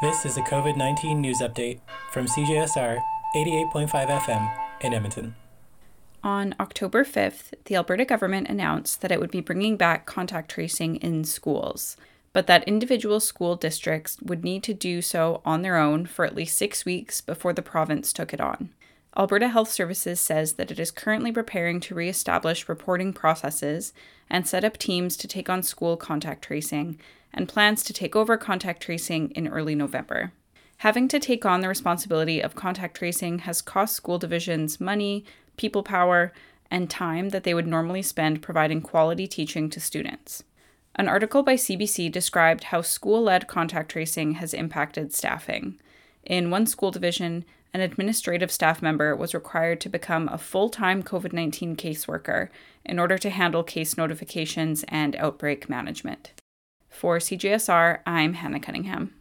This is a COVID 19 news update from CJSR 88.5 FM in Edmonton. On October 5th, the Alberta government announced that it would be bringing back contact tracing in schools, but that individual school districts would need to do so on their own for at least six weeks before the province took it on. Alberta Health Services says that it is currently preparing to reestablish reporting processes and set up teams to take on school contact tracing, and plans to take over contact tracing in early November. Having to take on the responsibility of contact tracing has cost school divisions money, people power, and time that they would normally spend providing quality teaching to students. An article by CBC described how school led contact tracing has impacted staffing. In one school division, an administrative staff member was required to become a full time COVID 19 caseworker in order to handle case notifications and outbreak management. For CJSR, I'm Hannah Cunningham.